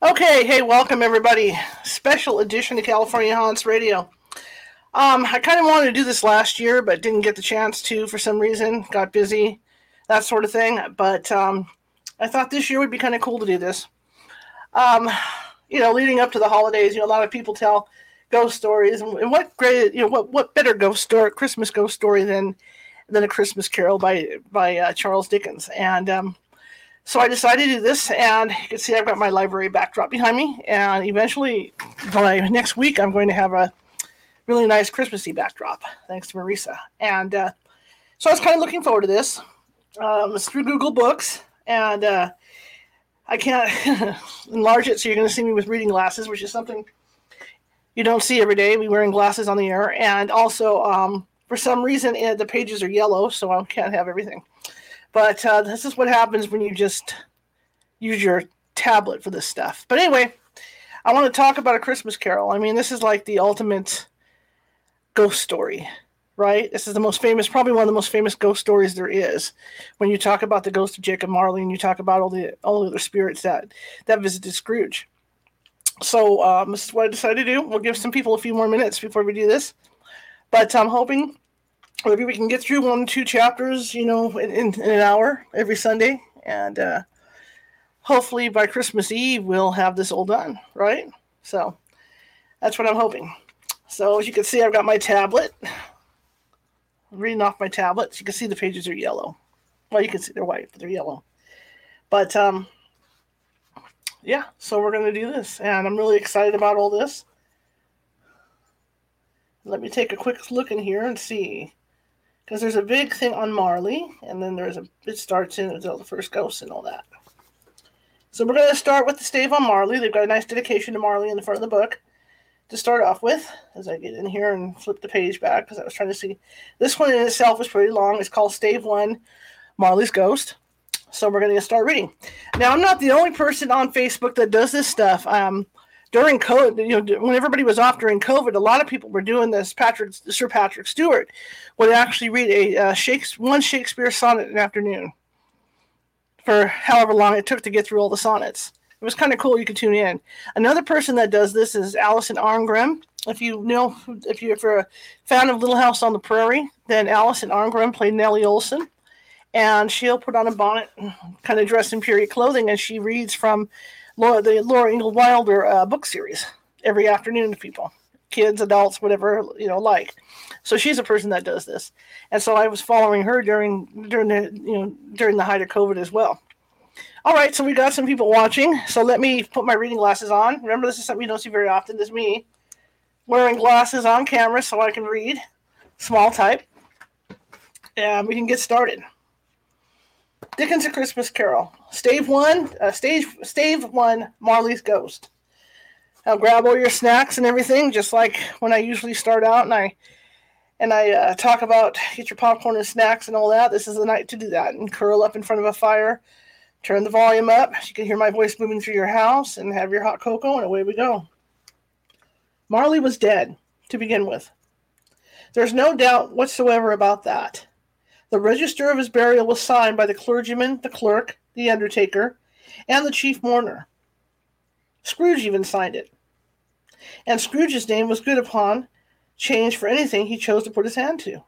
Okay, hey, welcome everybody. Special edition of California Haunts Radio. Um, I kind of wanted to do this last year, but didn't get the chance to for some reason. Got busy, that sort of thing. But um, I thought this year would be kind of cool to do this. Um, you know, leading up to the holidays, you know, a lot of people tell ghost stories, and what great, you know, what what better ghost story, Christmas ghost story than than a Christmas Carol by by uh, Charles Dickens, and um, so I decided to do this, and you can see I've got my library backdrop behind me. And eventually, by next week, I'm going to have a really nice Christmassy backdrop, thanks to Marisa. And uh, so I was kind of looking forward to this. Um, it's through Google Books, and uh, I can't enlarge it, so you're going to see me with reading glasses, which is something you don't see every day. We wearing glasses on the air, and also um, for some reason the pages are yellow, so I can't have everything. But uh, this is what happens when you just use your tablet for this stuff. But anyway, I want to talk about a Christmas Carol. I mean, this is like the ultimate ghost story, right? This is the most famous, probably one of the most famous ghost stories there is. When you talk about the ghost of Jacob Marley and you talk about all the all the other spirits that that visited Scrooge. So um, this is what I decided to do. We'll give some people a few more minutes before we do this, but I'm hoping maybe we can get through one two chapters you know in, in, in an hour every sunday. And uh, hopefully by christmas eve we'll have this all done right? So that's what i'm hoping. So as you can see i've got my tablet. I'm reading off my tablet so you can see the pages are yellow. Well you can see they're white but they're yellow. But um yeah so we're going to do this. And i'm really excited about all this. Let me take a quick look in here and see because there's a big thing on Marley, and then there's a it starts in the first ghost and all that. So we're going to start with the stave on Marley. They've got a nice dedication to Marley in the front of the book to start off with. As I get in here and flip the page back, because I was trying to see. This one in itself is pretty long. It's called Stave One, Marley's Ghost. So we're going to start reading. Now I'm not the only person on Facebook that does this stuff. Um, during COVID, you know, when everybody was off during COVID, a lot of people were doing this. Patrick, Sir Patrick Stewart, would actually read a uh, Shakespeare, one Shakespeare sonnet an afternoon for however long it took to get through all the sonnets. It was kind of cool. You could tune in. Another person that does this is Alison Arngrim. If you know, if you're, a fan of Little House on the Prairie, then Alison Arngrim played Nellie Oleson, and she'll put on a bonnet, kind of dressed in period clothing, and she reads from Laura, the Laura Ingalls Wilder uh, book series every afternoon to people, kids, adults, whatever you know, like. So she's a person that does this, and so I was following her during during the you know during the height of COVID as well. All right, so we got some people watching. So let me put my reading glasses on. Remember, this is something you don't see very often. This is me wearing glasses on camera so I can read small type, and we can get started. Dickens' A Christmas Carol. Stave one, uh, stage stave one, Marley's Ghost. I'll grab all your snacks and everything, just like when I usually start out, and I and I uh, talk about get your popcorn and snacks and all that. This is the night to do that, and curl up in front of a fire, turn the volume up. You can hear my voice moving through your house, and have your hot cocoa, and away we go. Marley was dead to begin with. There's no doubt whatsoever about that. The register of his burial was signed by the clergyman, the clerk, the undertaker, and the chief mourner. Scrooge even signed it. And Scrooge's name was good upon change for anything he chose to put his hand to.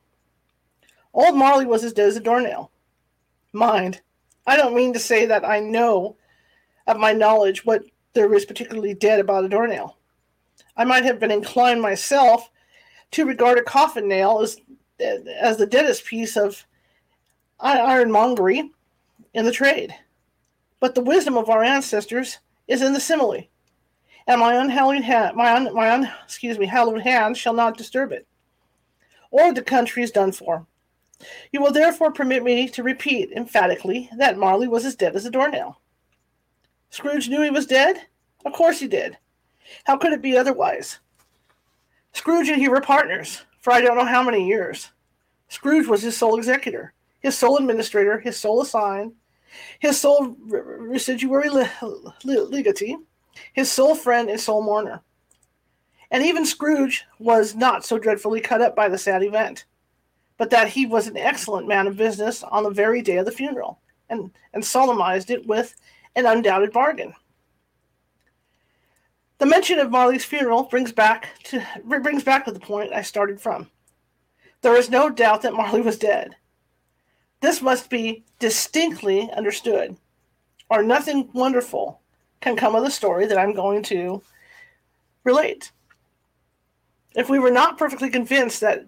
Old Marley was as dead as a doornail. Mind, I don't mean to say that I know of my knowledge what there is particularly dead about a doornail. I might have been inclined myself to regard a coffin nail as as the deadest piece of ironmongery in the trade. But the wisdom of our ancestors is in the simile, and my unhallowed hand, my un, my un, excuse me, hallowed hand shall not disturb it, or the country is done for. You will therefore permit me to repeat emphatically that Marley was as dead as a doornail. Scrooge knew he was dead? Of course he did. How could it be otherwise? Scrooge and he were partners for I don't know how many years. Scrooge was his sole executor his sole administrator, his sole assign, his sole residuary legatee, his sole friend and sole mourner. And even Scrooge was not so dreadfully cut up by the sad event, but that he was an excellent man of business on the very day of the funeral, and, and solemnized it with an undoubted bargain. The mention of Marley's funeral brings back to brings back to the point I started from. There is no doubt that Marley was dead. This must be distinctly understood, or nothing wonderful can come of the story that I'm going to relate. If we were not perfectly convinced that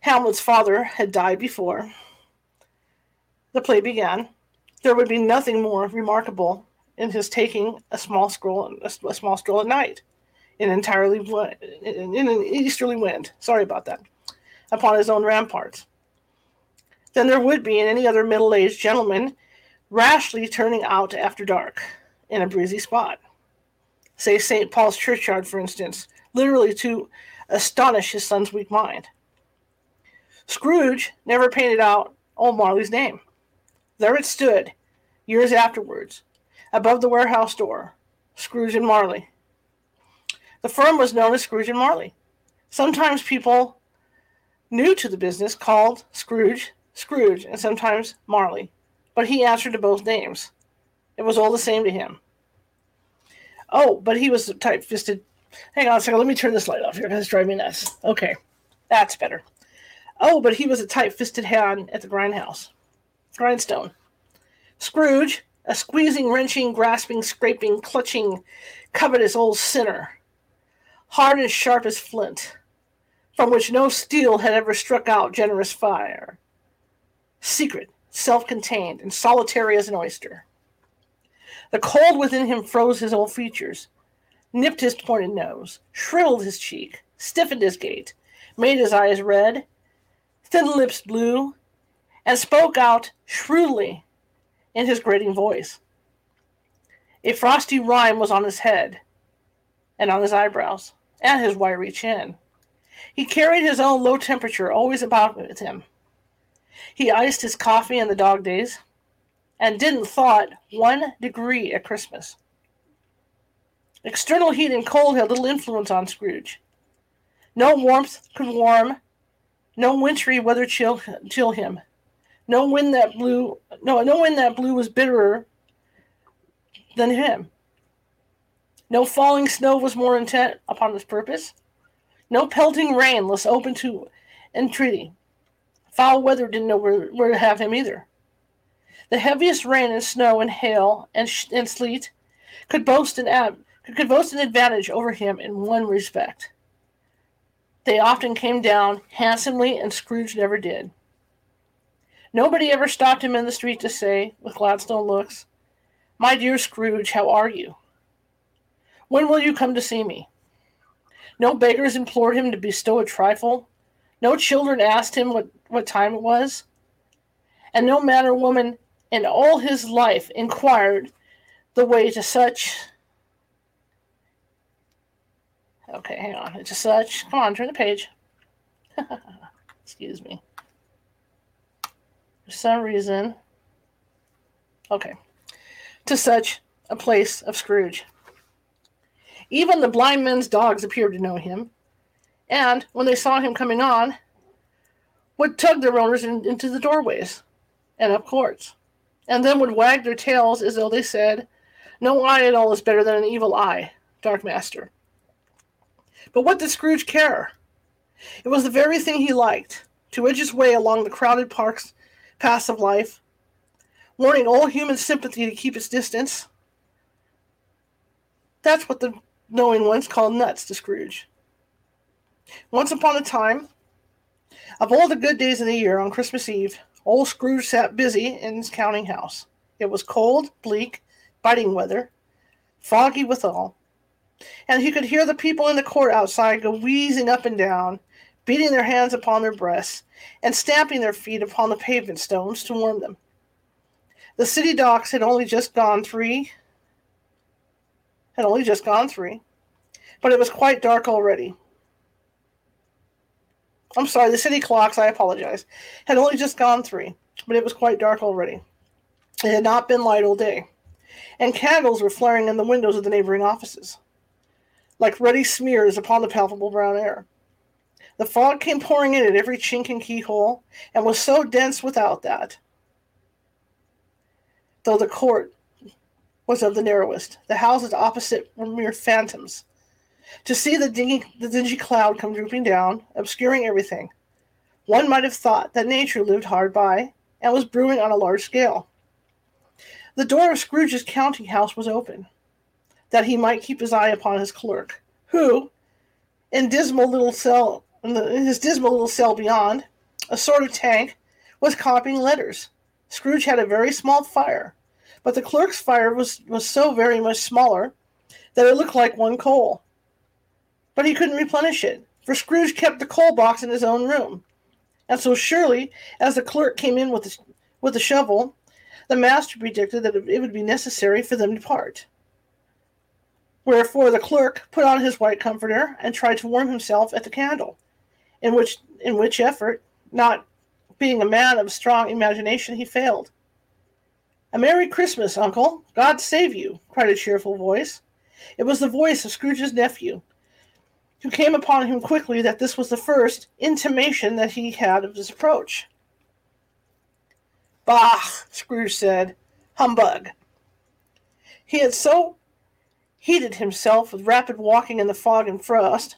Hamlet's father had died before the play began, there would be nothing more remarkable in his taking a small stroll, a small stroll at night, in entirely in an easterly wind. Sorry about that. Upon his own ramparts, than there would be in any other middle-aged gentleman rashly turning out after dark in a breezy spot. Say St. Paul's churchyard, for instance, literally to astonish his son's weak mind. Scrooge never painted out old Marley's name. There it stood, years afterwards, above the warehouse door, Scrooge and Marley. The firm was known as Scrooge and Marley. Sometimes people new to the business called Scrooge Scrooge and sometimes Marley, but he answered to both names. It was all the same to him. Oh, but he was a tight fisted. Hang on a second. Let me turn this light off here because it's driving me nuts. Okay, that's better. Oh, but he was a tight fisted hand at the grindhouse. Grindstone. Scrooge, a squeezing, wrenching, grasping, scraping, clutching, covetous old sinner, hard and sharp as flint, from which no steel had ever struck out generous fire, secret, self contained, and solitary as an oyster. The cold within him froze his old features, nipped his pointed nose, shriveled his cheek, stiffened his gait, made his eyes red, thin lips blue, and spoke out shrewdly in his grating voice. A frosty rime was on his head and on his eyebrows and his wiry chin. He carried his own low temperature always about with him. He iced his coffee in the dog days and didn't thaw it one degree at Christmas. External heat and cold had little influence on Scrooge. No warmth could warm, no wintry weather chill, chill him. No wind that blew no no wind that blew was bitterer than him. No falling snow was more intent upon his purpose. No pelting rain less open to entreaty. Foul weather didn't know where, where to have him either. The heaviest rain and snow and hail and, sh- and sleet could boast an ab- could boast an advantage over him in one respect. They often came down handsomely, and Scrooge never did. Nobody ever stopped him in the street to say, with Gladstone looks, My dear Scrooge, how are you? When will you come to see me? No beggars implored him to bestow a trifle. No children asked him what, what time it was. And no man or woman in all his life inquired the way to such. Okay, hang on. To such. Come on, turn the page. Excuse me for some reason, okay, to such a place of Scrooge. Even the blind men's dogs appeared to know him, and when they saw him coming on, would tug their owners in, into the doorways and up courts, and then would wag their tails as though they said, No eye at all is better than an evil eye, Dark Master. But what did Scrooge care? It was the very thing he liked to edge his way along the crowded parks paths of life, warning all human sympathy to keep its distance. That's what the knowing ones call nuts to Scrooge. Once upon a time, of all the good days of the year on Christmas Eve, old Scrooge sat busy in his counting house. It was cold, bleak, biting weather, foggy withal, and he could hear the people in the court outside go wheezing up and down beating their hands upon their breasts, and stamping their feet upon the pavement stones to warm them. The city docks had only just gone three, had only just gone three, but it was quite dark already. I'm sorry, the city clocks, I apologize, had only just gone three, but it was quite dark already. It had not been light all day, and candles were flaring in the windows of the neighboring offices, like ruddy smears upon the palpable brown air. The fog came pouring in at every chink and keyhole, and was so dense without that. Though the court was of the narrowest, the houses opposite were mere phantoms to see the dingy, the dingy cloud come drooping down, obscuring everything. One might have thought that nature lived hard by and was brewing on a large scale. The door of Scrooge's counting house was open, that he might keep his eye upon his clerk, who, in dismal little cell, in, the, in his dismal little cell beyond, a sort of tank, was copying letters. Scrooge had a very small fire, but the clerk's fire was, was so very much smaller that it looked like one coal. But he couldn't replenish it, for Scrooge kept the coal box in his own room. And so surely, as the clerk came in with the, with the shovel, the master predicted that it would be necessary for them to part. Wherefore the clerk put on his white comforter and tried to warm himself at the candle, in which in which effort, not being a man of strong imagination, he failed. A Merry Christmas, Uncle! God save you! cried a cheerful voice. It was the voice of Scrooge's nephew, who came upon him quickly that this was the first intimation that he had of his approach. Bah! Scrooge said. Humbug! He had so heated himself with rapid walking in the fog and frost,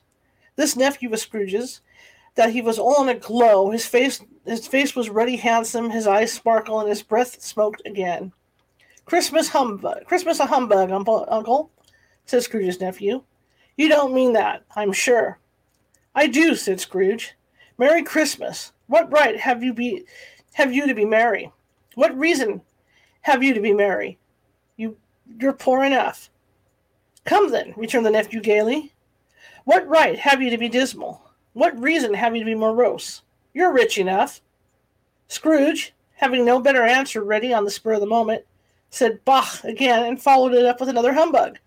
this nephew of Scrooge's, that he was all in a glow. His face his face was ruddy handsome, his eyes sparkled, and his breath smoked again. Christmas humbug Christmas a humbug, uncle, said Scrooge's nephew. You don't mean that, I'm sure. I do, said Scrooge. Merry Christmas. What right have you be have you to be merry? What reason have you to be merry? You you're poor enough. Come then, returned the nephew gaily. What right have you to be dismal? What reason have you to be morose? You're rich enough. Scrooge, having no better answer ready on the spur of the moment, said bah again and followed it up with another humbug.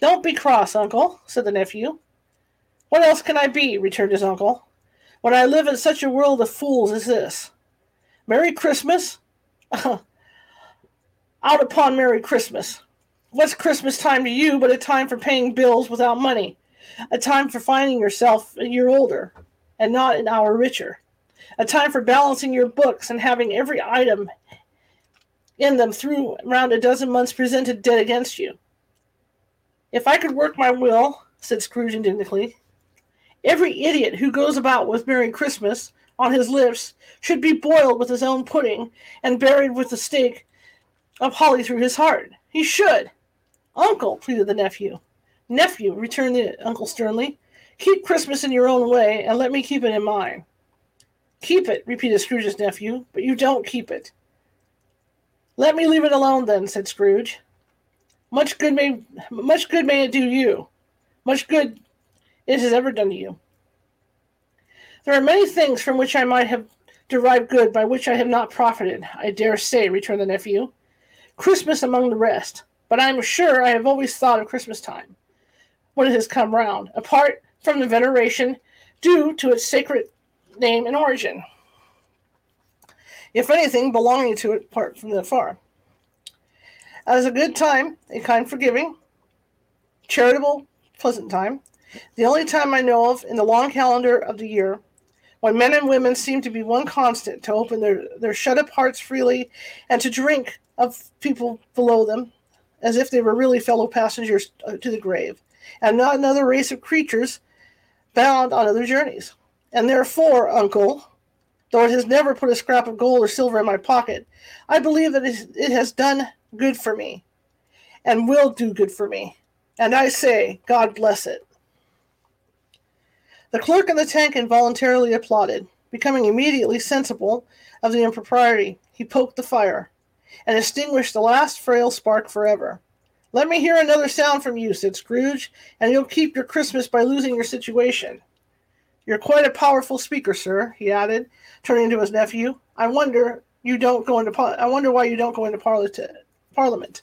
Don't be cross, uncle, said the nephew. What else can I be? returned his uncle, when I live in such a world of fools as this. Merry Christmas? Out upon Merry Christmas. What's Christmas time to you but a time for paying bills without money? A time for finding yourself a year older and not an hour richer. A time for balancing your books and having every item in them through around a dozen months presented dead against you. If I could work my will, said Scrooge indignantly, every idiot who goes about with Merry Christmas on his lips should be boiled with his own pudding and buried with the stake of holly through his heart. He should. Uncle, pleaded the nephew. Nephew, returned the uncle sternly, keep Christmas in your own way and let me keep it in mine. Keep it, repeated Scrooge's nephew, but you don't keep it. Let me leave it alone then, said Scrooge. Much good may much good may it do you. Much good it has ever done to you. There are many things from which I might have derived good by which I have not profited, I dare say, returned the nephew. Christmas among the rest. But I am sure I have always thought of Christmas time, when it has come round, apart from the veneration due to its sacred name and origin. If anything, belonging to it apart from the far. As a good time, a kind forgiving, charitable, pleasant time, the only time I know of in the long calendar of the year when men and women seem to be one constant to open their, their shut up hearts freely and to drink of people below them as if they were really fellow passengers uh, to the grave, and not another race of creatures bound on other journeys. And therefore, uncle, though it has never put a scrap of gold or silver in my pocket, I believe that it has done good for me and will do good for me. And I say, God bless it. The clerk in the tank involuntarily applauded, becoming immediately sensible of the impropriety. He poked the fire and extinguished the last frail spark forever. Let me hear another sound from you, said Scrooge, and you'll keep your Christmas by losing your situation. You're quite a powerful speaker, sir, he added, turning to his nephew. I wonder you don't go into par- I wonder why you don't go into Parliament.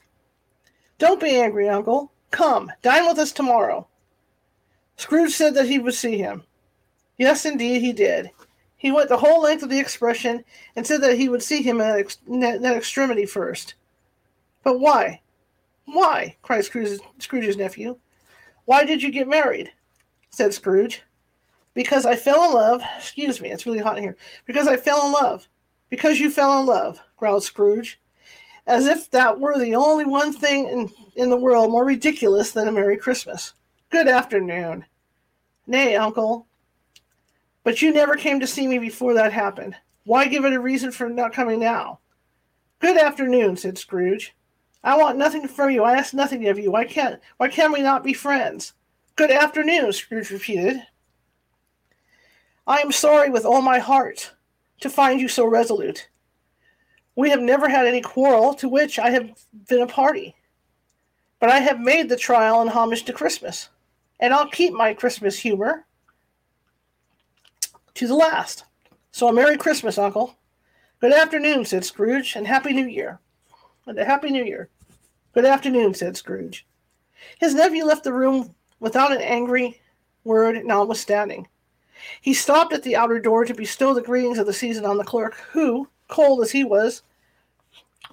Don't be angry, uncle. Come, dine with us tomorrow. Scrooge said that he would see him. Yes, indeed, he did. He went the whole length of the expression and said that he would see him at ex- that extremity first. But why? Why? cried Scrooge's, Scrooge's nephew. Why did you get married? said Scrooge. Because I fell in love. Excuse me, it's really hot in here. Because I fell in love. Because you fell in love, growled Scrooge, as if that were the only one thing in, in the world more ridiculous than a Merry Christmas. Good afternoon. Nay, uncle. But you never came to see me before that happened. Why give it a reason for not coming now? Good afternoon, said Scrooge. I want nothing from you. I ask nothing of you. Why can't why can we not be friends? Good afternoon, Scrooge repeated. I am sorry with all my heart to find you so resolute. We have never had any quarrel to which I have been a party. But I have made the trial in homage to Christmas, and I'll keep my Christmas humor to the last. So a Merry Christmas, Uncle. Good afternoon, said Scrooge, and Happy New Year. And a Happy New Year. Good afternoon, said Scrooge. His nephew left the room without an angry word notwithstanding. He stopped at the outer door to bestow the greetings of the season on the clerk, who, cold as he was,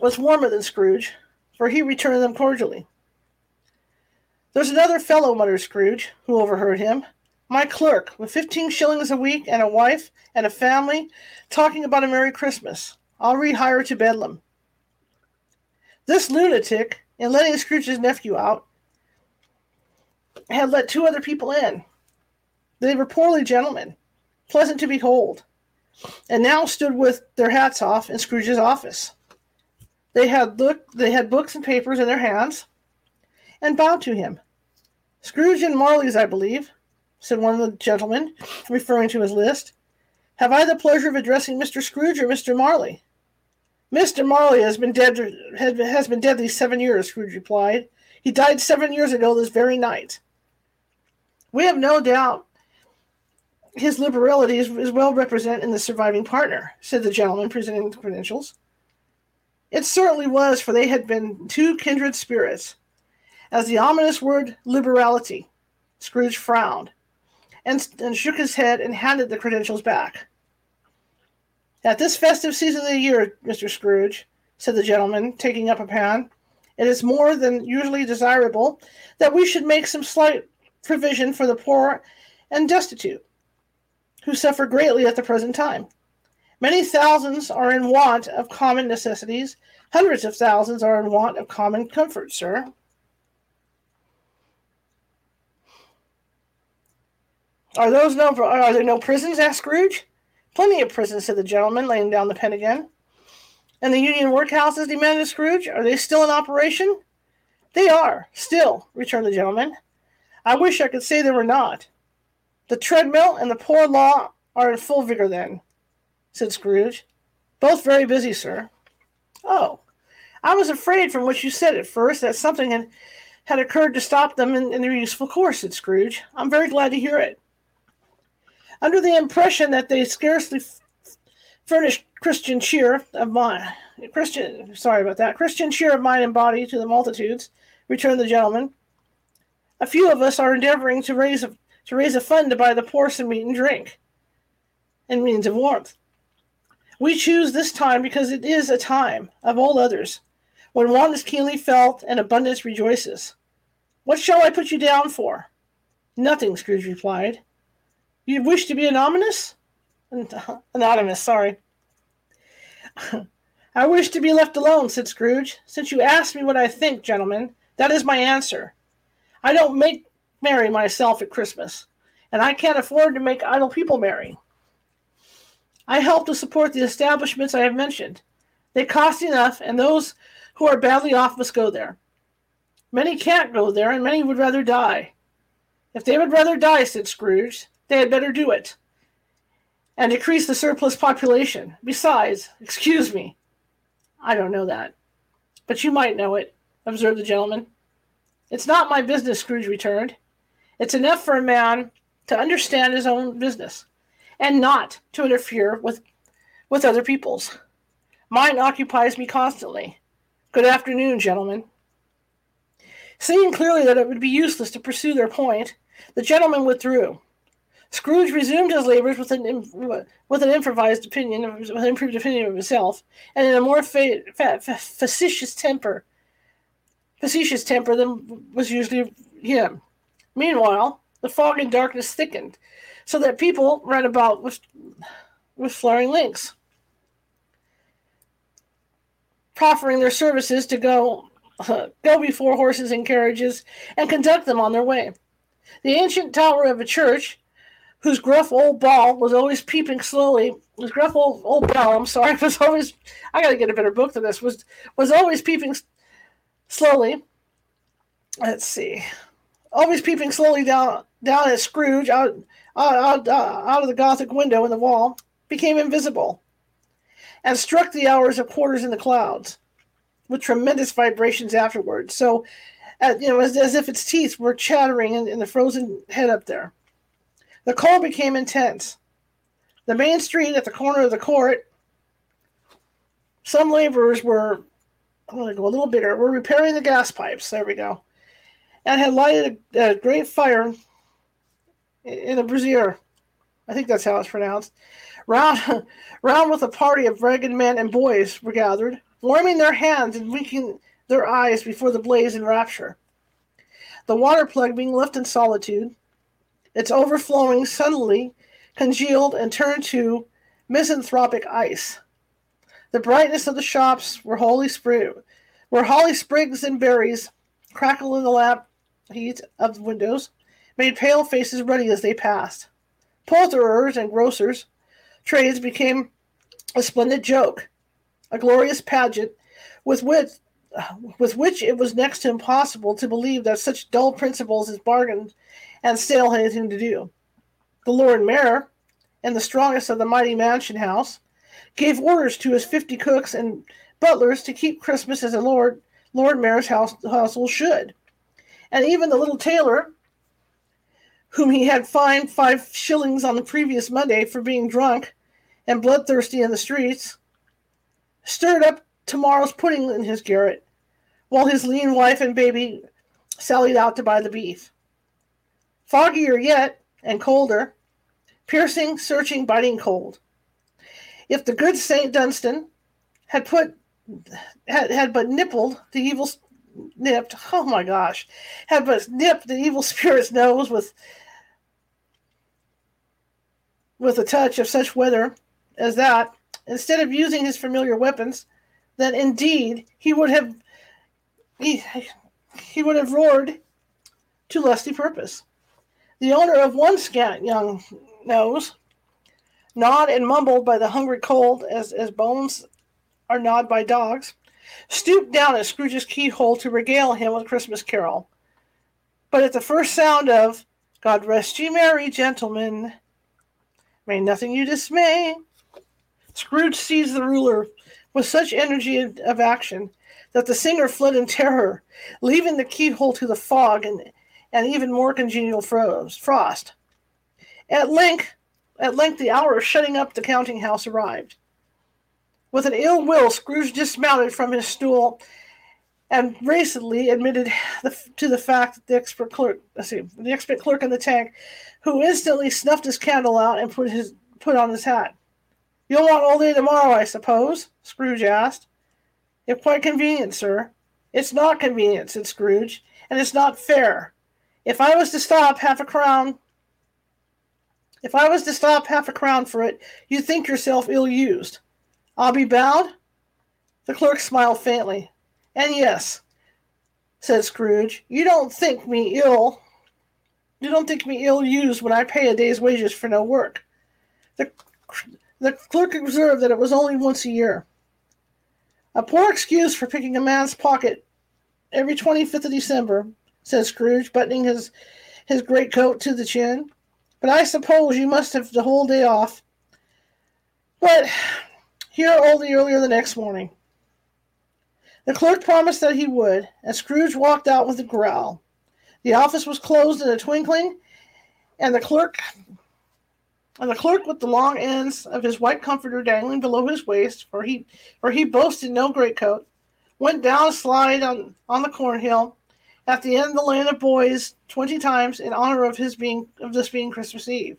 was warmer than Scrooge, for he returned them cordially. There's another fellow, muttered Scrooge, who overheard him. My clerk, with fifteen shillings a week and a wife and a family, talking about a Merry Christmas. I'll rehire to Bedlam. This lunatic, in letting Scrooge's nephew out, had let two other people in. They were poorly gentlemen, pleasant to behold, and now stood with their hats off in Scrooge's office. They had look they had books and papers in their hands, and bowed to him. Scrooge and Marley's, I believe, said one of the gentlemen, referring to his list. Have I the pleasure of addressing Mr. Scrooge or Mr. Marley? Mr. Marley has been dead has been dead these seven years, Scrooge replied. He died seven years ago this very night. We have no doubt his liberality is, is well represented in the surviving partner, said the gentleman presenting the credentials. It certainly was, for they had been two kindred spirits. As the ominous word liberality, Scrooge frowned and, and shook his head and handed the credentials back. At this festive season of the year, Mr. Scrooge, said the gentleman, taking up a pan, it is more than usually desirable that we should make some slight provision for the poor and destitute who suffer greatly at the present time. Many thousands are in want of common necessities. Hundreds of thousands are in want of common comfort, sir. Are those no are there no prisons? asked Scrooge. Plenty of prisons, said the gentleman, laying down the pen again. And the union workhouses, demanded Scrooge. Are they still in operation? They are, still, returned the gentleman. I wish I could say they were not. The treadmill and the poor law are in full vigor then, said Scrooge. Both very busy, sir. Oh, I was afraid from what you said at first that something had, had occurred to stop them in, in their useful course, said Scrooge. I'm very glad to hear it. Under the impression that they scarcely f- furnish Christian cheer of mine, Christian, sorry about that, Christian cheer of mind and body to the multitudes, returned the gentleman. A few of us are endeavoring to raise a to raise a fund to buy the poor some meat and drink and means of warmth. We choose this time because it is a time, of all others, when want is keenly felt and abundance rejoices. What shall I put you down for? Nothing, Scrooge replied. You wish to be anonymous? Anonymous, sorry. I wish to be left alone, said Scrooge. Since you ask me what I think, gentlemen, that is my answer. I don't make merry myself at Christmas, and I can't afford to make idle people merry. I help to support the establishments I have mentioned. They cost enough, and those who are badly off must go there. Many can't go there, and many would rather die. If they would rather die, said Scrooge, they had better do it and decrease the surplus population. Besides, excuse me, I don't know that, but you might know it, observed the gentleman. It's not my business, Scrooge returned. It's enough for a man to understand his own business and not to interfere with, with other people's. Mine occupies me constantly. Good afternoon, gentlemen. Seeing clearly that it would be useless to pursue their point, the gentleman withdrew. Scrooge resumed his labors with an with an improvised opinion, with an improved opinion of himself, and in a more fa- fa- facetious temper, facetious temper than was usually him. Meanwhile, the fog and darkness thickened, so that people ran about with, with flaring links, proffering their services to go uh, go before horses and carriages and conduct them on their way. The ancient tower of a church, whose gruff old ball was always peeping slowly, whose gruff old, old bell, I'm sorry, was always, I gotta get a better book than this, was, was always peeping slowly. Let's see. Always peeping slowly down, down at Scrooge out, out, out, out of the Gothic window in the wall, became invisible and struck the hours of quarters in the clouds with tremendous vibrations afterwards. So, uh, you know, as, as if its teeth were chattering in, in the frozen head up there. The cold became intense. The main street at the corner of the court, some laborers were, I'm going to go a little bigger, were repairing the gas pipes. There we go. And had lighted a, a great fire in a brazier. I think that's how it's pronounced. Round, round with a party of ragged men and boys were gathered, warming their hands and winking their eyes before the blaze in rapture. The water plug being left in solitude, its overflowing suddenly congealed and turned to misanthropic ice. The brightness of the shops were holy sprig, where holly sprigs and berries crackle in the lamp heat of the windows, made pale faces ruddy as they passed. Poulterers and grocers' trades became a splendid joke, a glorious pageant with which with which it was next to impossible to believe that such dull principles as bargains and sale had anything to do. The Lord Mayor, and the strongest of the mighty mansion house, gave orders to his fifty cooks and butlers to keep Christmas as a Lord Lord Mayor's house, household should. And even the little tailor, whom he had fined five shillings on the previous Monday for being drunk and bloodthirsty in the streets, stirred up tomorrow's pudding in his garret, while his lean wife and baby sallied out to buy the beef. Foggier yet, and colder, piercing, searching, biting cold. If the good Saint Dunstan had put had, had but nippled the evil nipped, oh my gosh, had but nipped the evil spirit's nose with with a touch of such weather as that, instead of using his familiar weapons, then indeed he would have he, he would have roared to lusty purpose. The owner of one scant young nose, gnawed and mumbled by the hungry cold as, as bones are gnawed by dogs, stooped down at Scrooge's keyhole to regale him with Christmas carol. But at the first sound of God rest ye merry, gentlemen, may nothing you dismay, Scrooge seized the ruler with such energy of action that the singer fled in terror, leaving the keyhole to the fog and, and even more congenial frost. At length, at length, the hour of shutting up the counting house arrived. With an ill will, Scrooge dismounted from his stool and racily admitted the, to the fact that the expert clerk, see, the expert clerk in the tank, who instantly snuffed his candle out and put his put on his hat. You'll want all day tomorrow, I suppose? Scrooge asked. If quite convenient, sir. It's not convenient, said Scrooge, and it's not fair. If I was to stop half a crown if I was to stop half a crown for it, you'd think yourself ill used. I'll be bound? The clerk smiled faintly. And yes, said Scrooge, you don't think me ill. You don't think me ill used when I pay a day's wages for no work. The the clerk observed that it was only once a year. A poor excuse for picking a man's pocket every 25th of December, said Scrooge, buttoning his, his greatcoat to the chin. But I suppose you must have the whole day off. But here only earlier the next morning. The clerk promised that he would, and Scrooge walked out with a growl. The office was closed in a twinkling, and the clerk and the clerk with the long ends of his white comforter dangling below his waist, for he for he boasted no greatcoat, went down a slide on, on the cornhill at the end of the lane of boys twenty times in honor of his being of this being Christmas Eve.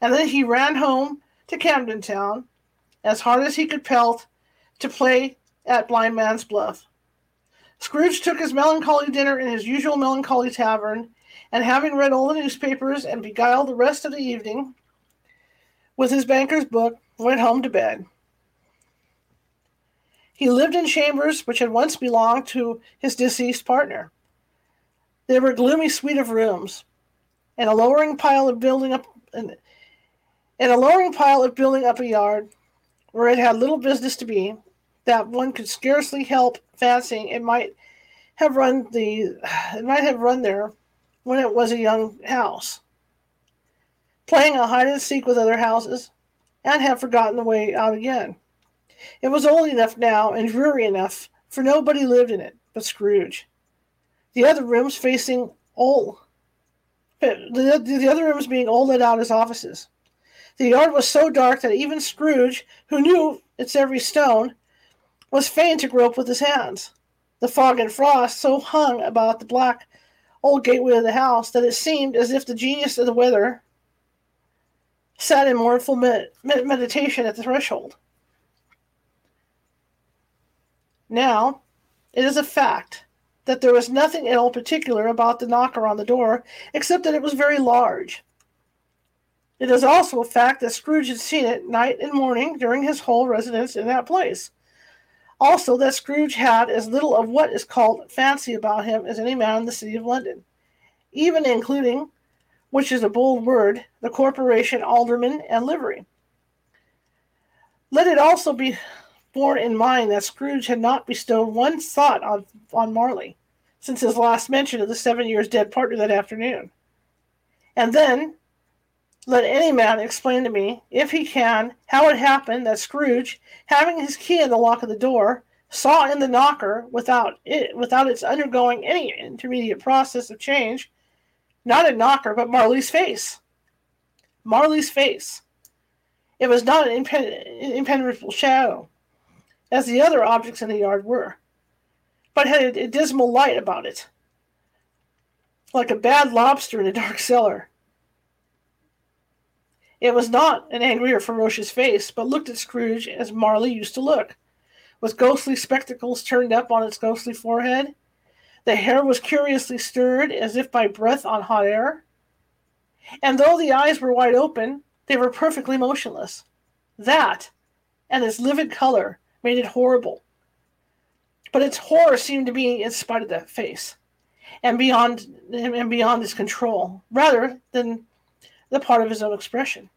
And then he ran home to Camden Town as hard as he could pelt to play at Blind Man's Bluff. Scrooge took his melancholy dinner in his usual melancholy tavern, and having read all the newspapers and beguiled the rest of the evening, with his banker's book, went home to bed. He lived in chambers which had once belonged to his deceased partner. They were a gloomy suite of rooms, and a lowering pile of building up and, and a lowering pile of building up a yard where it had little business to be, that one could scarcely help fancying it might have run the it might have run there when it was a young house, playing a hide and seek with other houses, and have forgotten the way out again. It was old enough now and dreary enough, for nobody lived in it but Scrooge. The other rooms facing old, the, the other rooms being all let out as offices. The yard was so dark that even Scrooge, who knew its every stone, was fain to grope with his hands. The fog and frost so hung about the black old gateway of the house that it seemed as if the genius of the weather sat in mournful med- meditation at the threshold. Now, it is a fact that there was nothing at all particular about the knocker on the door except that it was very large. It is also a fact that Scrooge had seen it night and morning during his whole residence in that place. Also, that Scrooge had as little of what is called fancy about him as any man in the city of London, even including, which is a bold word, the corporation, alderman, and livery. Let it also be borne in mind that Scrooge had not bestowed one thought on, on Marley since his last mention of the seven years dead partner that afternoon. And then, let any man explain to me, if he can, how it happened that Scrooge, having his key in the lock of the door, saw in the knocker, without it, without its undergoing any intermediate process of change, not a knocker, but Marley's face. Marley's face. It was not an impenetrable shadow as the other objects in the yard were, but had a dismal light about it, like a bad lobster in a dark cellar. It was not an angry or ferocious face, but looked at Scrooge as Marley used to look, with ghostly spectacles turned up on its ghostly forehead. The hair was curiously stirred, as if by breath on hot air. And though the eyes were wide open, they were perfectly motionless. That, and its livid color, made it horrible. But its horror seemed to be in spite of that face, and beyond and beyond his control, rather than the part of his own expression.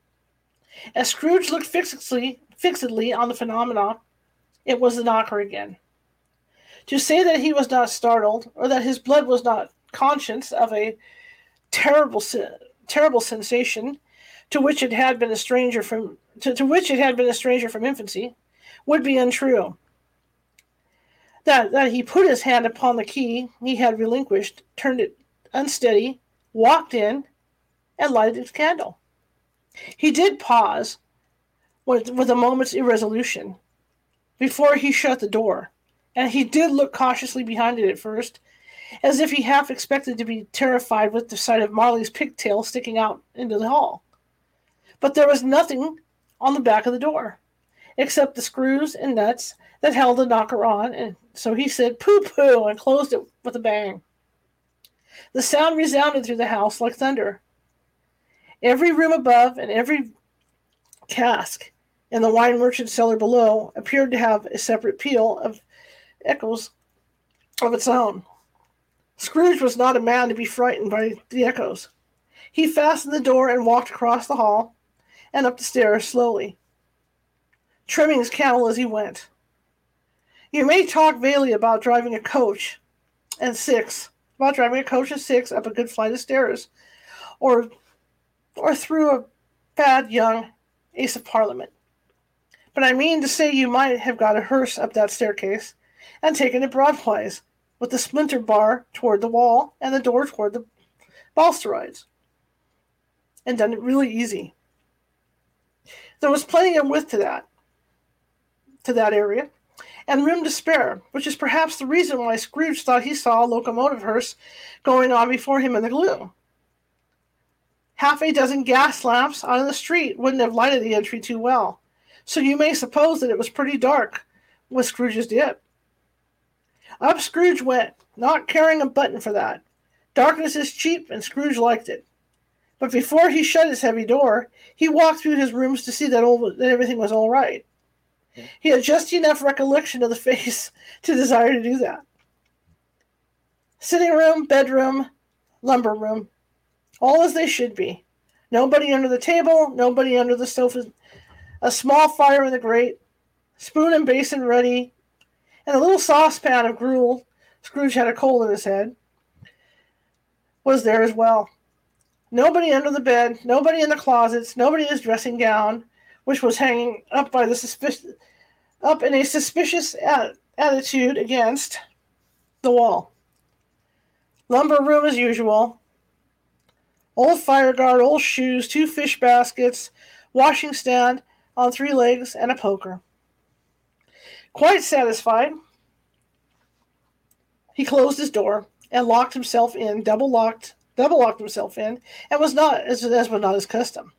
As Scrooge looked fixedly, fixedly on the phenomenon, it was the knocker again. To say that he was not startled, or that his blood was not conscious of a terrible, terrible sensation to which it had been a stranger from to, to which it had been a stranger from infancy, would be untrue. That, that he put his hand upon the key he had relinquished, turned it unsteady, walked in, and lighted his candle. He did pause with, with a moment's irresolution before he shut the door, and he did look cautiously behind it at first, as if he half expected to be terrified with the sight of Marley's pigtail sticking out into the hall. But there was nothing on the back of the door except the screws and nuts that held the knocker on, and so he said pooh pooh and closed it with a bang. The sound resounded through the house like thunder. Every room above and every cask in the wine merchant's cellar below appeared to have a separate peal of echoes of its own. Scrooge was not a man to be frightened by the echoes. He fastened the door and walked across the hall and up the stairs slowly trimming his camel as he went. You may talk vaguely about driving a coach and six, about driving a coach and six up a good flight of stairs, or or through a bad young ace of parliament. But I mean to say you might have got a hearse up that staircase and taken it broadwise, with the splinter bar toward the wall and the door toward the balustrades, and done it really easy. There was plenty of width to that, to that area, and room to spare, which is perhaps the reason why Scrooge thought he saw a locomotive hearse going on before him in the gloom. Half a dozen gas lamps on the street wouldn't have lighted the entry too well, so you may suppose that it was pretty dark with Scrooge's dip. Up Scrooge went, not caring a button for that. Darkness is cheap, and Scrooge liked it. But before he shut his heavy door, he walked through his rooms to see that, all, that everything was all right. He had just enough recollection of the face to desire to do that. Sitting room, bedroom, lumber room. All as they should be. Nobody under the table, nobody under the sofa. A small fire in the grate, spoon and basin ready, and a little saucepan of gruel. Scrooge had a cold in his head. Was there as well. Nobody under the bed, nobody in the closets, nobody in his dressing gown, which was hanging up by the suspicious, up in a suspicious attitude against the wall. Lumber room as usual. Old fire guard, old shoes, two fish baskets, washing stand on three legs, and a poker. Quite satisfied, he closed his door and locked himself in, double locked, double locked himself in, and was not as, as was not his custom.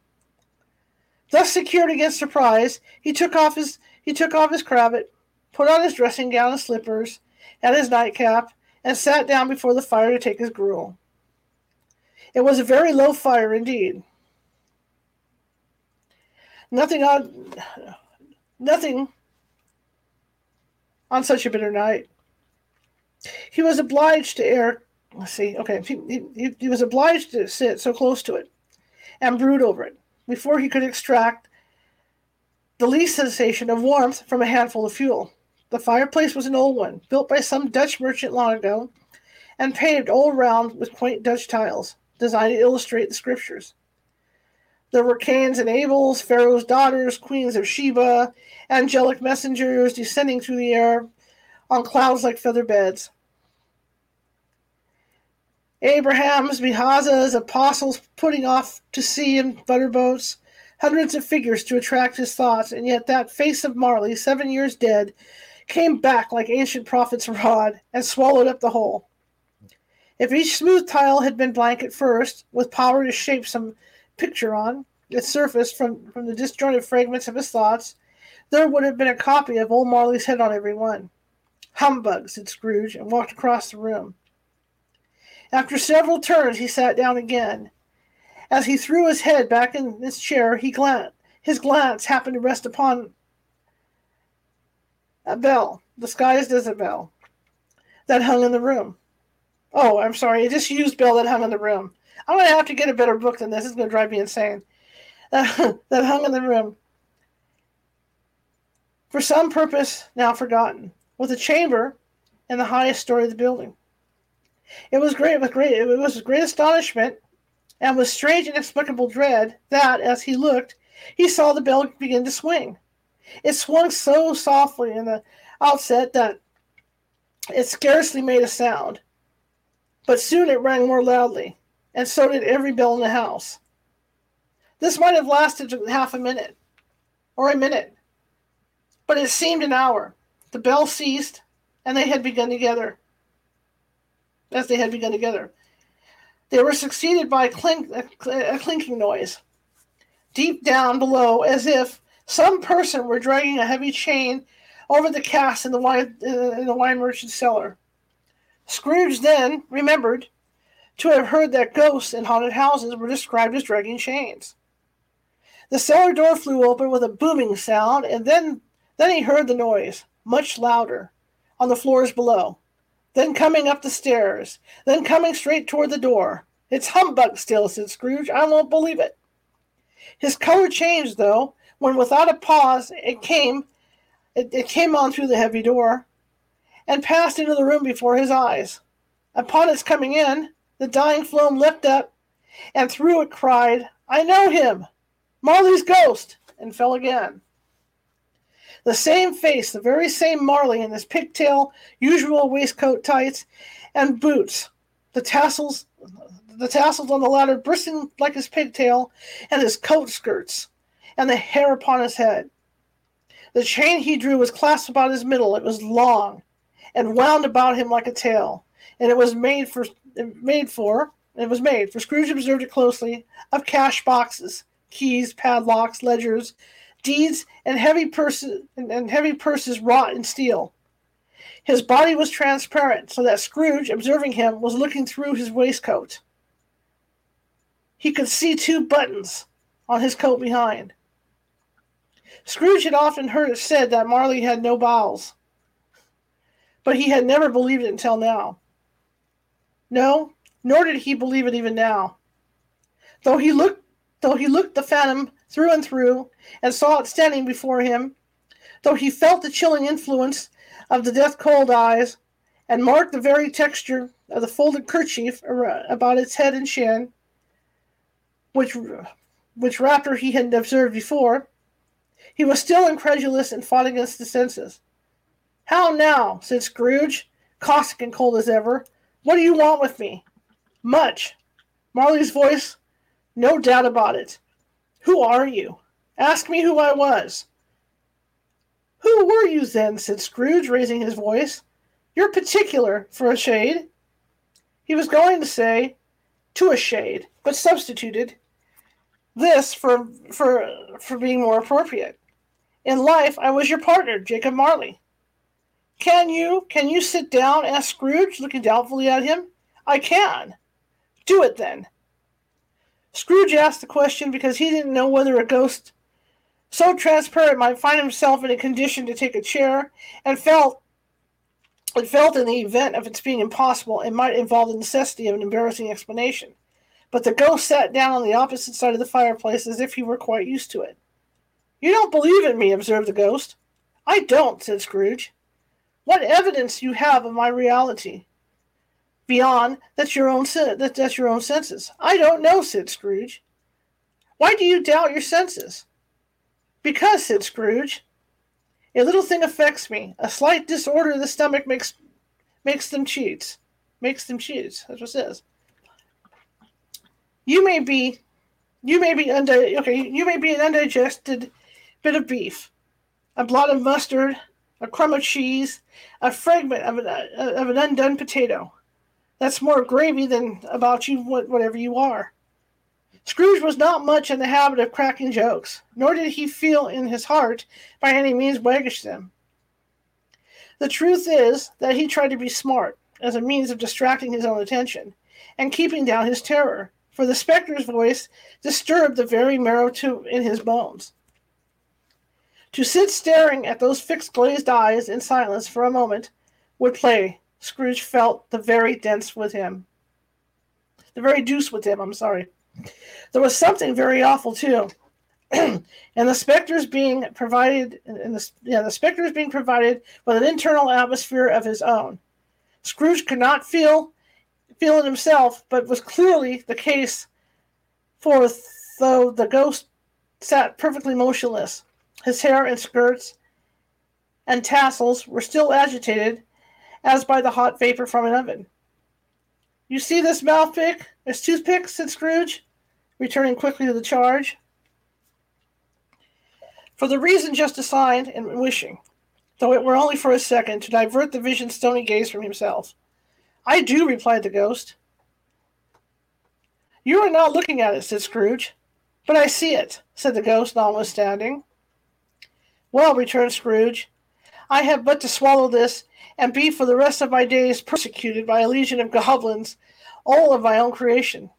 Thus secured against surprise, he took off his he took off his cravat, put on his dressing gown and slippers, and his nightcap, and sat down before the fire to take his gruel. It was a very low fire indeed. Nothing on nothing on such a bitter night. He was obliged to air let's see, okay, he, he, he was obliged to sit so close to it and brood over it before he could extract the least sensation of warmth from a handful of fuel. The fireplace was an old one, built by some Dutch merchant long ago, and paved all round with quaint Dutch tiles, designed to illustrate the scriptures. There were Cains and Abels, Pharaoh's daughters, queens of Sheba, angelic messengers descending through the air on clouds like feather beds. Abraham's, Behazas, apostles putting off to sea in butter boats, hundreds of figures to attract his thoughts, and yet that face of Marley, seven years dead, came back like ancient prophet's rod and swallowed up the whole. If each smooth tile had been blank at first, with power to shape some picture on its surface from, from the disjointed fragments of his thoughts, there would have been a copy of old Marley's head on every one. Humbug, said Scrooge, and walked across the room. After several turns, he sat down again. As he threw his head back in his chair, he glanced. His glance happened to rest upon a bell, disguised as a bell, that hung in the room. Oh, I'm sorry, a disused bell that hung in the room. I'm going to have to get a better book than this. It's going to drive me insane. That hung in the room. For some purpose now forgotten, with a chamber in the highest story of the building. It was great with great it was great astonishment and with strange inexplicable dread that, as he looked, he saw the bell begin to swing. It swung so softly in the outset that it scarcely made a sound, but soon it rang more loudly, and so did every bell in the house. This might have lasted half a minute, or a minute, but it seemed an hour. The bell ceased, and they had begun together as they had begun together. They were succeeded by a, clink, a, a clinking noise deep down below, as if some person were dragging a heavy chain over the cask in the wine in the wine merchant's cellar. Scrooge then remembered to have heard that ghosts in haunted houses were described as dragging chains. The cellar door flew open with a booming sound, and then then he heard the noise, much louder, on the floors below then coming up the stairs, then coming straight toward the door. It's humbug still, said Scrooge. I won't believe it. His color changed, though, when without a pause it came it, it came on through the heavy door and passed into the room before his eyes. Upon its coming in, the dying flame leapt up and through it cried, I know him! Marley's ghost! and fell again. The same face, the very same Marley in his pigtail, usual waistcoat tights, and boots. The tassels, the tassels on the latter bristling like his pigtail, and his coat skirts, and the hair upon his head. The chain he drew was clasped about his middle. It was long, and wound about him like a tail, and it was made for made for it was made for Scrooge observed it closely of cash boxes, keys, padlocks, ledgers, deeds, and heavy purses and heavy purses wrought in steel. His body was transparent, so that Scrooge, observing him, was looking through his waistcoat. He could see two buttons on his coat behind. Scrooge had often heard it said that Marley had no bowels, but he had never believed it until now. No, nor did he believe it even now. Though he looked though he looked the phantom through and through and saw it standing before him, though he felt the chilling influence of the death cold eyes and marked the very texture of the folded kerchief about its head and chin, which which raptor he had observed before, he was still incredulous and fought against the senses. How now? said Scrooge, caustic and cold as ever. What do you want with me? Much. Marley's voice, no doubt about it. Who are you? Ask me who I was. Who were you then? said Scrooge, raising his voice. You're particular for a shade. He was going to say, to a shade, but substituted this for for for being more appropriate. In life, I was your partner, Jacob Marley. Can you can you sit down? asked Scrooge, looking doubtfully at him. I can. Do it then. Scrooge asked the question because he didn't know whether a ghost so transparent might find himself in a condition to take a chair, and felt it felt in the event of its being impossible, it might involve the necessity of an embarrassing explanation. But the ghost sat down on the opposite side of the fireplace as if he were quite used to it. You don't believe in me, observed the ghost. I don't, said Scrooge. What evidence you have of my reality? Beyond that's your own that that's your own senses. I don't know, said Scrooge. Why do you doubt your senses? Because, said Scrooge, a little thing affects me. A slight disorder of the stomach makes makes them cheats. Makes them cheats. That's what it says. You may be you may be undi- okay, you may be an undigested bit of beef, a blot of mustard, a crumb of cheese, a fragment of an, uh, of an undone potato. That's more gravy than about you, whatever you are. Scrooge was not much in the habit of cracking jokes, nor did he feel in his heart by any means waggish them. The truth is that he tried to be smart as a means of distracting his own attention and keeping down his terror, for the spectre's voice disturbed the very marrow to, in his bones. To sit staring at those fixed glazed eyes in silence for a moment would play, Scrooge felt, the very dense with him. The very deuce with him, I'm sorry. There was something very awful too. and the specters being provided and the, yeah, the specters being provided with an internal atmosphere of his own. Scrooge could not feel feel it himself, but was clearly the case for though the ghost sat perfectly motionless. His hair and skirts and tassels were still agitated as by the hot vapor from an oven. You see this mouthpick, this toothpick, said Scrooge returning quickly to the charge. For the reason just assigned and wishing, though it were only for a second, to divert the vision's stony gaze from himself. I do, replied the ghost. You are not looking at it, said Scrooge. But I see it, said the ghost, notwithstanding. Well, returned Scrooge, I have but to swallow this and be for the rest of my days persecuted by a legion of goblins, all of my own creation.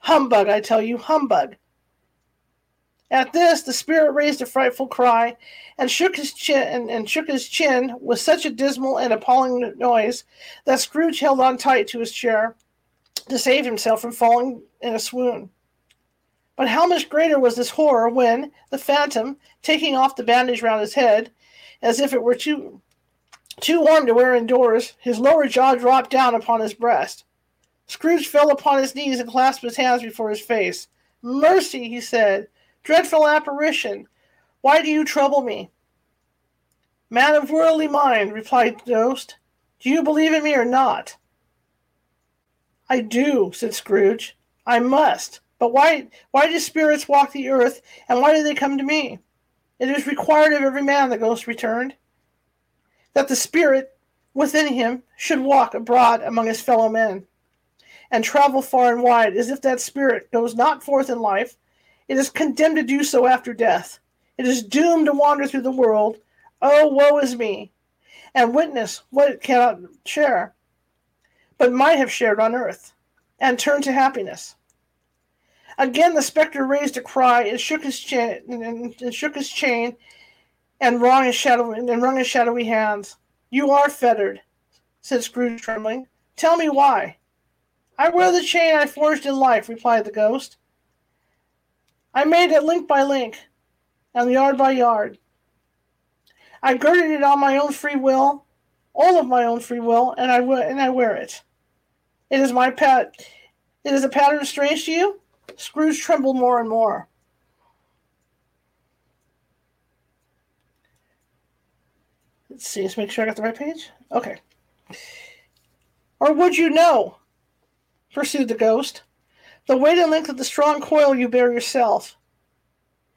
Humbug, I tell you, humbug. At this, the spirit raised a frightful cry and shook his chin and, and, shook his chin with such a dismal and appalling noise that Scrooge held on tight to his chair to save himself from falling in a swoon. But how much greater was this horror when the phantom, taking off the bandage round his head, as if it were too too warm to wear indoors, his lower jaw dropped down upon his breast. Scrooge fell upon his knees and clasped his hands before his face. Mercy, he said. Dreadful apparition, why do you trouble me? Man of worldly mind, replied the ghost, do you believe in me or not? I do, said Scrooge. I must. But why why do spirits walk the earth, and why do they come to me? It is required of every man, the ghost returned, that the spirit within him should walk abroad among his fellow men and travel far and wide, as if that spirit goes not forth in life, it is condemned to do so after death. It is doomed to wander through the world. Oh, woe is me! And witness what it cannot share, but might have shared on earth, and turn to happiness. Again, the spectre raised a cry and shook his chain, and, and shook his chain, and wrung his shadow and wrung his shadowy hands. You are fettered, said Scrooge, trembling. Tell me why. I wear the chain I forged in life, replied the ghost. I made it link by link and yard by yard. I girded it on my own free will, all of my own free will, and I and I wear it. It is my pet. It is a pattern strange to you. Scrooge trembled more and more. Let's see. Let's make sure I got the right page. Okay. Or would you know? Pursued the ghost. The weight and length of the strong coil you bear yourself.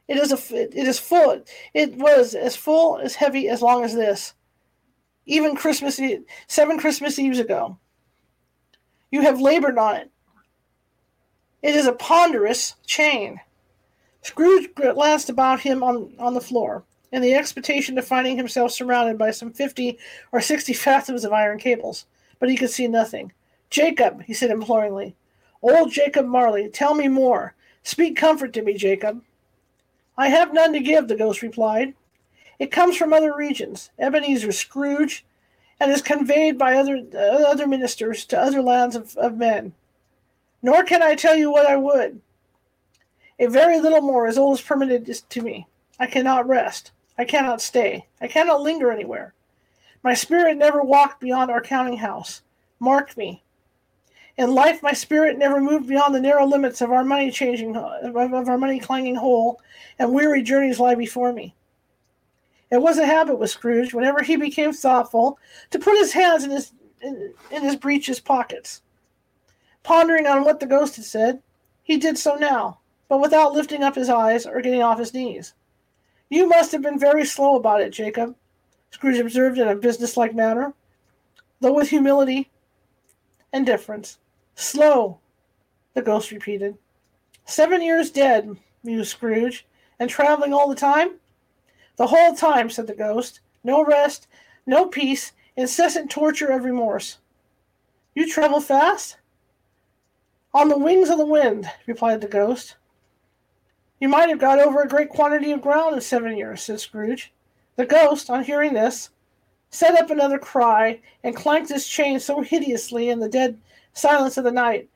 It is a. It is full. It was as full as heavy as long as this. Even Christmas Eve, seven Christmas Eves ago. You have labored on it. It is a ponderous chain. Scrooge glanced about him on, on the floor, in the expectation of finding himself surrounded by some fifty or sixty fathoms of iron cables, but he could see nothing. Jacob, he said imploringly, old Jacob Marley, tell me more. Speak comfort to me, Jacob. I have none to give, the ghost replied. It comes from other regions, Ebenezer Scrooge, and is conveyed by other uh, other ministers to other lands of, of men. Nor can I tell you what I would. A very little more is all permitted to me. I cannot rest. I cannot stay. I cannot linger anywhere. My spirit never walked beyond our counting house. Mark me. In life, my spirit never moved beyond the narrow limits of our money changing, of our money clanging hole, and weary journeys lie before me. It was a habit with Scrooge, whenever he became thoughtful, to put his hands in his in, in his breeches pockets. Pondering on what the ghost had said, he did so now, but without lifting up his eyes or getting off his knees. You must have been very slow about it, Jacob, Scrooge observed in a businesslike manner, though with humility and deference. Slow, the ghost repeated. Seven years dead, mused Scrooge, and traveling all the time? The whole time, said the ghost. No rest, no peace, incessant torture of remorse. You travel fast? On the wings of the wind, replied the ghost. You might have got over a great quantity of ground in seven years, said Scrooge. The ghost, on hearing this, set up another cry and clanked his chain so hideously in the dead silence of the night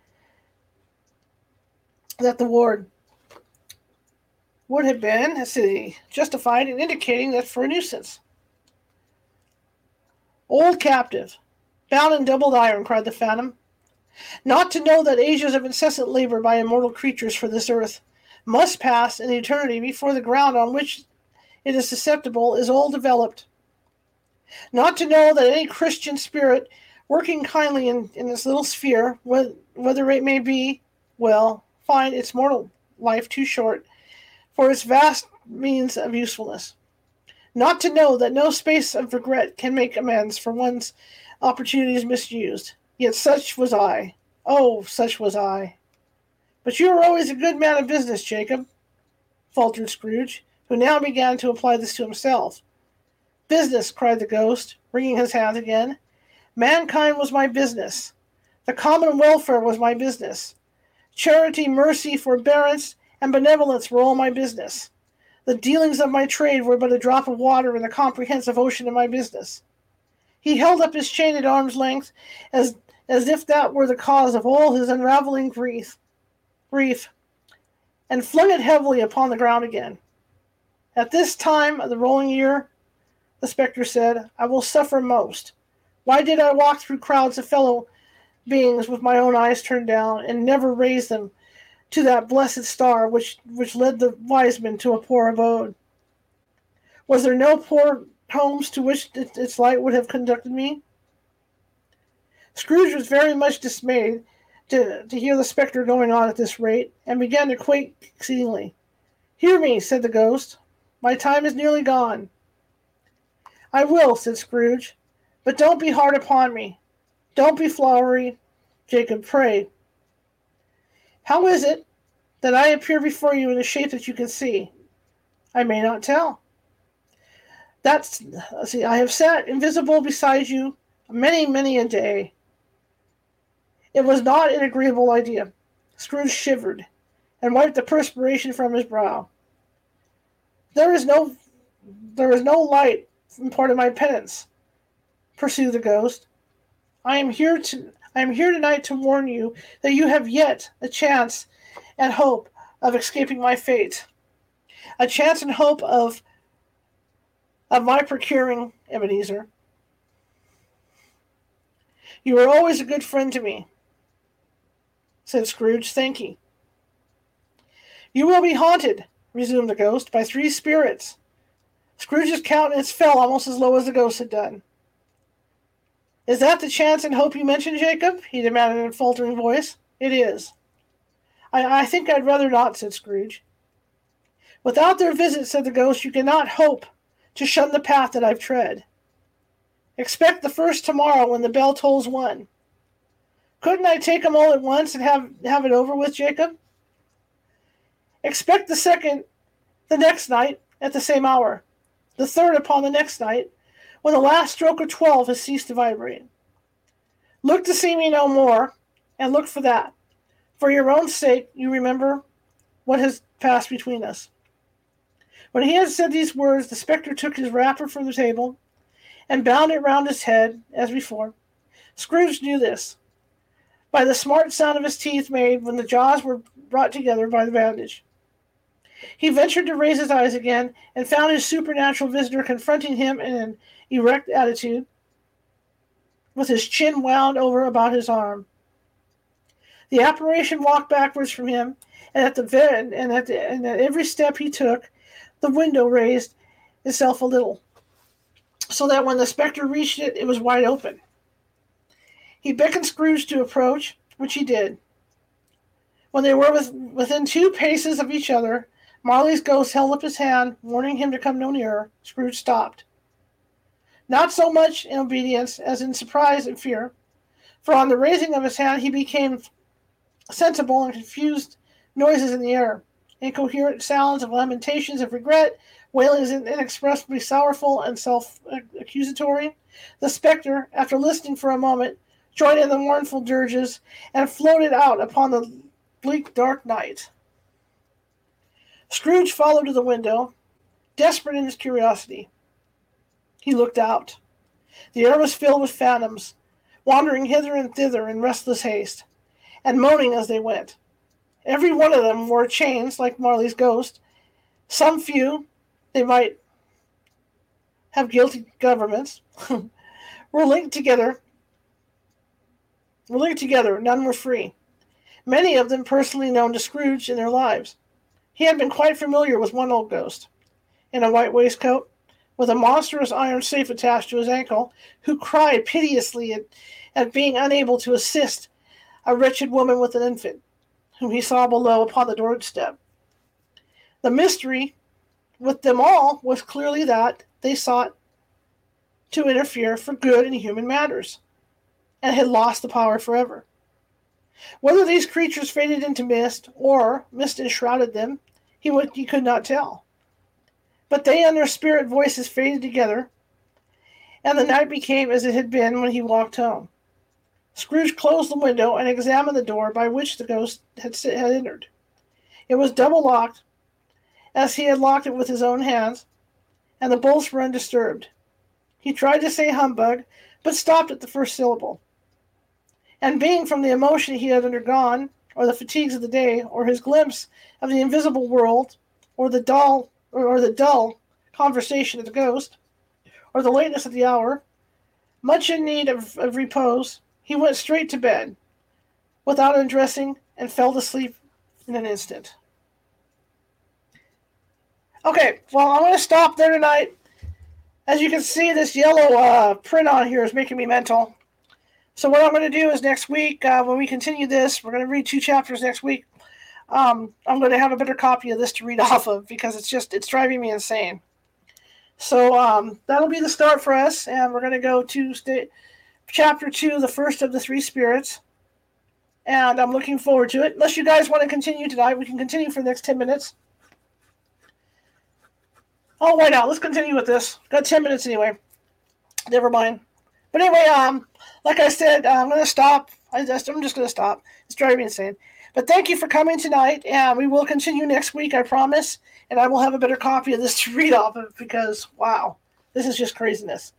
that the ward would have been, as he justified in indicating that for a nuisance. Old captive, bound in doubled iron, cried the phantom. Not to know that ages of incessant labor by immortal creatures for this earth must pass in eternity before the ground on which it is susceptible is all developed. Not to know that any Christian spirit working kindly in, in this little sphere, whether it may be, well, find its mortal life too short for its vast means of usefulness. Not to know that no space of regret can make amends for one's opportunities misused. Yet such was I. Oh, such was I. But you were always a good man of business, Jacob, faltered Scrooge, who now began to apply this to himself. Business, cried the ghost, wringing his hands again. Mankind was my business. The common welfare was my business. Charity, mercy, forbearance, and benevolence were all my business. The dealings of my trade were but a drop of water in the comprehensive ocean of my business. He held up his chain at arm's length as as if that were the cause of all his unraveling grief, grief, and flung it heavily upon the ground again. At this time of the rolling year, the spectre said, I will suffer most. Why did I walk through crowds of fellow beings with my own eyes turned down and never raise them to that blessed star which, which led the wise men to a poor abode? Was there no poor homes to which its light would have conducted me? Scrooge was very much dismayed to, to hear the spectre going on at this rate, and began to quake exceedingly. Hear me, said the ghost. My time is nearly gone. I will, said Scrooge, but don't be hard upon me. Don't be flowery. Jacob, pray. How is it that I appear before you in a shape that you can see? I may not tell. That's see, I have sat invisible beside you many, many a day. It was not an agreeable idea. Scrooge shivered and wiped the perspiration from his brow. There is no there is no light in part of my penance, pursued the ghost. I am here to I am here tonight to warn you that you have yet a chance and hope of escaping my fate, a chance and hope of of my procuring Ebenezer. You were always a good friend to me, said Scrooge, thanking. You will be haunted, resumed the ghost, by three spirits. Scrooge's countenance fell almost as low as the ghost had done. Is that the chance and hope you mentioned, Jacob? he demanded in a faltering voice. It is. I, I think I'd rather not, said Scrooge. Without their visit, said the ghost, you cannot hope to shun the path that I've tread. Expect the first tomorrow when the bell tolls one. Couldn't I take them all at once and have, have it over with, Jacob? Expect the second the next night at the same hour, the third upon the next night, when the last stroke of twelve has ceased to vibrate. Look to see me no more, and look for that. For your own sake, you remember what has passed between us. When he had said these words, the spectre took his wrapper from the table and bound it round his head as before. Scrooge knew this by the smart sound of his teeth made when the jaws were brought together by the bandage. He ventured to raise his eyes again and found his supernatural visitor confronting him in an erect attitude, with his chin wound over about his arm. The apparition walked backwards from him, and at the and at, the, and at every step he took, the window raised itself a little, so that when the spectre reached it, it was wide open. He beckoned Scrooge to approach, which he did. When they were with, within two paces of each other, Marley's ghost held up his hand, warning him to come no nearer. Scrooge stopped. Not so much in obedience as in surprise and fear, for on the raising of his hand he became sensible and confused noises in the air, incoherent sounds of lamentations of regret, wailings inexpressibly sorrowful and self accusatory. The spectre, after listening for a moment, joined in the mournful dirges and floated out upon the bleak dark night. Scrooge followed to the window, desperate in his curiosity. He looked out. The air was filled with phantoms, wandering hither and thither in restless haste, and moaning as they went. Every one of them wore chains like Marley's ghost. Some few, they might have guilty governments, were linked together. Were linked together, none were free. Many of them personally known to Scrooge in their lives. He had been quite familiar with one old ghost, in a white waistcoat, with a monstrous iron safe attached to his ankle, who cried piteously at, at being unable to assist a wretched woman with an infant, whom he saw below upon the doorstep. The mystery with them all was clearly that they sought to interfere for good in human matters, and had lost the power forever. Whether these creatures faded into mist, or mist enshrouded them, he, would, he could not tell. But they and their spirit voices faded together, and the night became as it had been when he walked home. Scrooge closed the window and examined the door by which the ghost had, had entered. It was double locked, as he had locked it with his own hands, and the bolts were undisturbed. He tried to say humbug, but stopped at the first syllable and being from the emotion he had undergone, or the fatigues of the day, or his glimpse of the invisible world, or the dull or, or the dull conversation of the ghost, or the lateness of the hour, much in need of, of repose, he went straight to bed, without undressing, and fell asleep in an instant. Okay, well, I'm going to stop there tonight. As you can see, this yellow uh, print on here is making me mental. So what I'm going to do is next week, uh, when we continue this, we're going to read two chapters next week. Um, I'm going to have a better copy of this to read off of because it's just it's driving me insane. So um, that'll be the start for us, and we're going to go to chapter two, the first of the three spirits. And I'm looking forward to it. Unless you guys want to continue tonight, we can continue for the next ten minutes. Oh, why not? Let's continue with this. Got ten minutes anyway. Never mind. But anyway, um, like I said, uh, I'm going to stop. I just, I'm just going to stop. It's driving me insane. But thank you for coming tonight, and we will continue next week, I promise. And I will have a better copy of this to read off of because, wow, this is just craziness.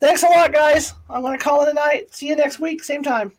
Thanks a lot, guys. I'm going to call it a night. See you next week, same time.